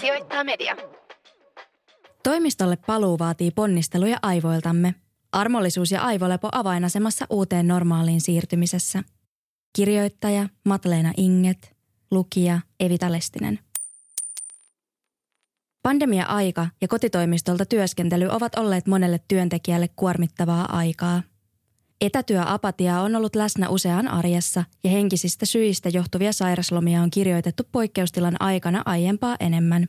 sijoittaa media. Toimistolle paluu vaatii ponnisteluja aivoiltamme. Armollisuus ja aivolepo avainasemassa uuteen normaaliin siirtymisessä. Kirjoittaja Matleena Inget, lukija Evita Lestinen. Pandemia-aika ja kotitoimistolta työskentely ovat olleet monelle työntekijälle kuormittavaa aikaa. Etätyöapatia on ollut läsnä usean arjessa ja henkisistä syistä johtuvia sairaslomia on kirjoitettu poikkeustilan aikana aiempaa enemmän.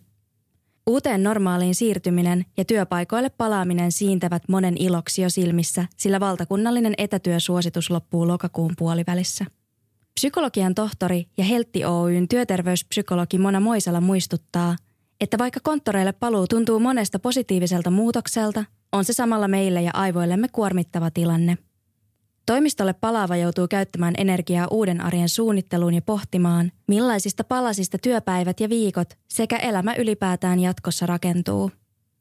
Uuteen normaaliin siirtyminen ja työpaikoille palaaminen siintävät monen iloksi jo silmissä, sillä valtakunnallinen etätyösuositus loppuu lokakuun puolivälissä. Psykologian tohtori ja Heltti Oyn työterveyspsykologi Mona Moisala muistuttaa, että vaikka konttoreille paluu tuntuu monesta positiiviselta muutokselta, on se samalla meille ja aivoillemme kuormittava tilanne. Toimistolle palaava joutuu käyttämään energiaa uuden arjen suunnitteluun ja pohtimaan, millaisista palasista työpäivät ja viikot sekä elämä ylipäätään jatkossa rakentuu.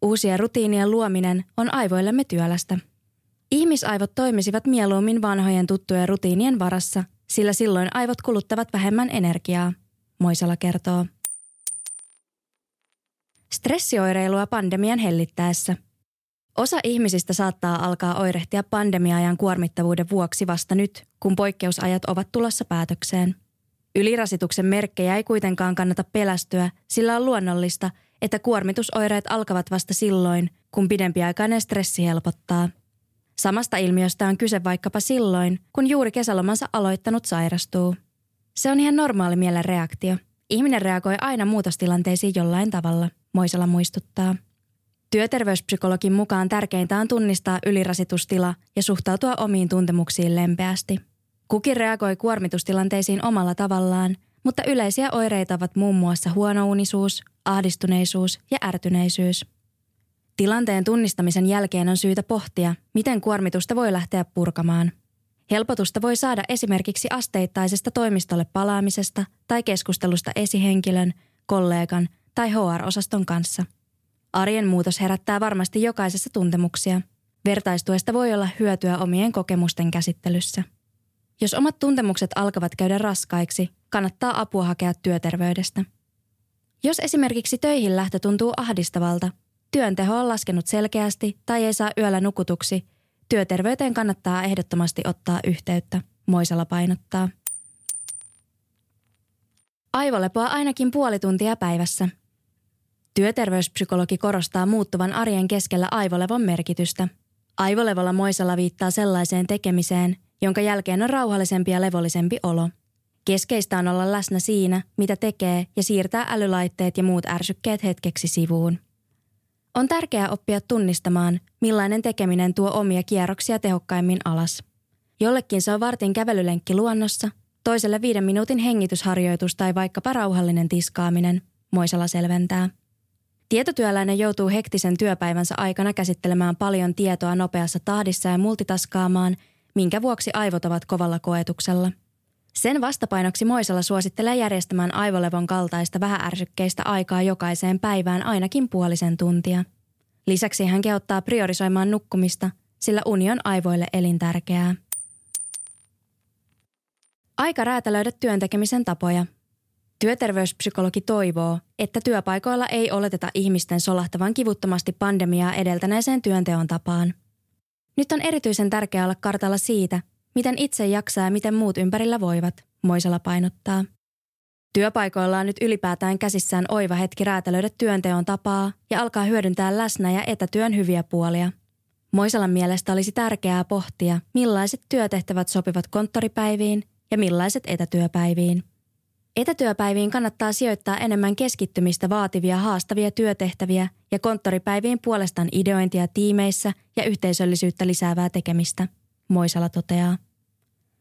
Uusien rutiinien luominen on aivoillemme työlästä. Ihmisaivot toimisivat mieluummin vanhojen tuttujen rutiinien varassa, sillä silloin aivot kuluttavat vähemmän energiaa, Moisala kertoo. Stressioireilua pandemian hellittäessä. Osa ihmisistä saattaa alkaa oirehtia pandemiaajan kuormittavuuden vuoksi vasta nyt, kun poikkeusajat ovat tulossa päätökseen. Ylirasituksen merkkejä ei kuitenkaan kannata pelästyä, sillä on luonnollista, että kuormitusoireet alkavat vasta silloin, kun pidempiaikainen stressi helpottaa. Samasta ilmiöstä on kyse vaikkapa silloin, kun juuri kesälomansa aloittanut sairastuu. Se on ihan normaali mielen reaktio. Ihminen reagoi aina muutostilanteisiin jollain tavalla, Moisala muistuttaa. Työterveyspsykologin mukaan tärkeintä on tunnistaa ylirasitustila ja suhtautua omiin tuntemuksiin lempeästi. Kukin reagoi kuormitustilanteisiin omalla tavallaan, mutta yleisiä oireita ovat muun muassa huonounisuus, ahdistuneisuus ja ärtyneisyys. Tilanteen tunnistamisen jälkeen on syytä pohtia, miten kuormitusta voi lähteä purkamaan. Helpotusta voi saada esimerkiksi asteittaisesta toimistolle palaamisesta tai keskustelusta esihenkilön, kollegan tai HR-osaston kanssa – Arjen muutos herättää varmasti jokaisessa tuntemuksia. Vertaistuesta voi olla hyötyä omien kokemusten käsittelyssä. Jos omat tuntemukset alkavat käydä raskaiksi, kannattaa apua hakea työterveydestä. Jos esimerkiksi töihin lähtö tuntuu ahdistavalta, työn teho on laskenut selkeästi tai ei saa yöllä nukutuksi, työterveyteen kannattaa ehdottomasti ottaa yhteyttä, Moisala painottaa. Aivolepoa ainakin puoli tuntia päivässä – Työterveyspsykologi korostaa muuttuvan arjen keskellä aivolevon merkitystä. Aivolevolla Moisella viittaa sellaiseen tekemiseen, jonka jälkeen on rauhallisempi ja levollisempi olo. Keskeistä on olla läsnä siinä, mitä tekee ja siirtää älylaitteet ja muut ärsykkeet hetkeksi sivuun. On tärkeää oppia tunnistamaan, millainen tekeminen tuo omia kierroksia tehokkaimmin alas. Jollekin se on vartin kävelylenkki luonnossa, toiselle viiden minuutin hengitysharjoitus tai vaikkapa rauhallinen tiskaaminen, Moisala selventää. Tietotyöläinen joutuu hektisen työpäivänsä aikana käsittelemään paljon tietoa nopeassa tahdissa ja multitaskaamaan, minkä vuoksi aivot ovat kovalla koetuksella. Sen vastapainoksi Moisella suosittelee järjestämään aivolevon kaltaista vähäärsykkeistä aikaa jokaiseen päivään ainakin puolisen tuntia. Lisäksi hän kehottaa priorisoimaan nukkumista, sillä uni on aivoille elintärkeää. Aika räätälöidä työntekemisen tapoja – Työterveyspsykologi toivoo, että työpaikoilla ei oleteta ihmisten solahtavan kivuttomasti pandemiaa edeltäneeseen työnteon tapaan. Nyt on erityisen tärkeää olla kartalla siitä, miten itse jaksaa ja miten muut ympärillä voivat, Moisala painottaa. Työpaikoilla on nyt ylipäätään käsissään oiva hetki räätälöidä työnteon tapaa ja alkaa hyödyntää läsnä- ja etätyön hyviä puolia. Moisalan mielestä olisi tärkeää pohtia, millaiset työtehtävät sopivat konttoripäiviin ja millaiset etätyöpäiviin. Etätyöpäiviin kannattaa sijoittaa enemmän keskittymistä vaativia haastavia työtehtäviä ja konttoripäiviin puolestaan ideointia tiimeissä ja yhteisöllisyyttä lisäävää tekemistä, Moisala toteaa.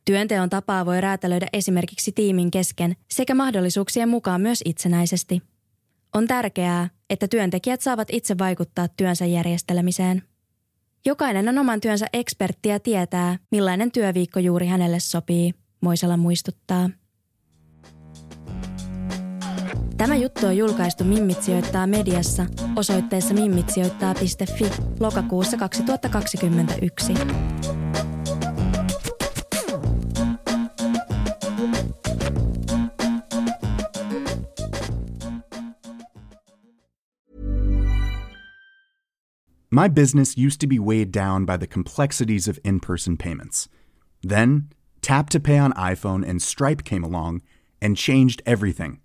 Työnteon tapaa voi räätälöidä esimerkiksi tiimin kesken sekä mahdollisuuksien mukaan myös itsenäisesti. On tärkeää, että työntekijät saavat itse vaikuttaa työnsä järjestelemiseen. Jokainen on oman työnsä ekspertti ja tietää, millainen työviikko juuri hänelle sopii, Moisala muistuttaa. Tämä juttu on julkaistu Mimmit sijoittaa mediassa osoitteessa mimmitsijoittaa.fi lokakuussa 2021. My business used to be weighed down by the complexities of in person payments. Then, Tap to Pay on iPhone and Stripe came along and changed everything.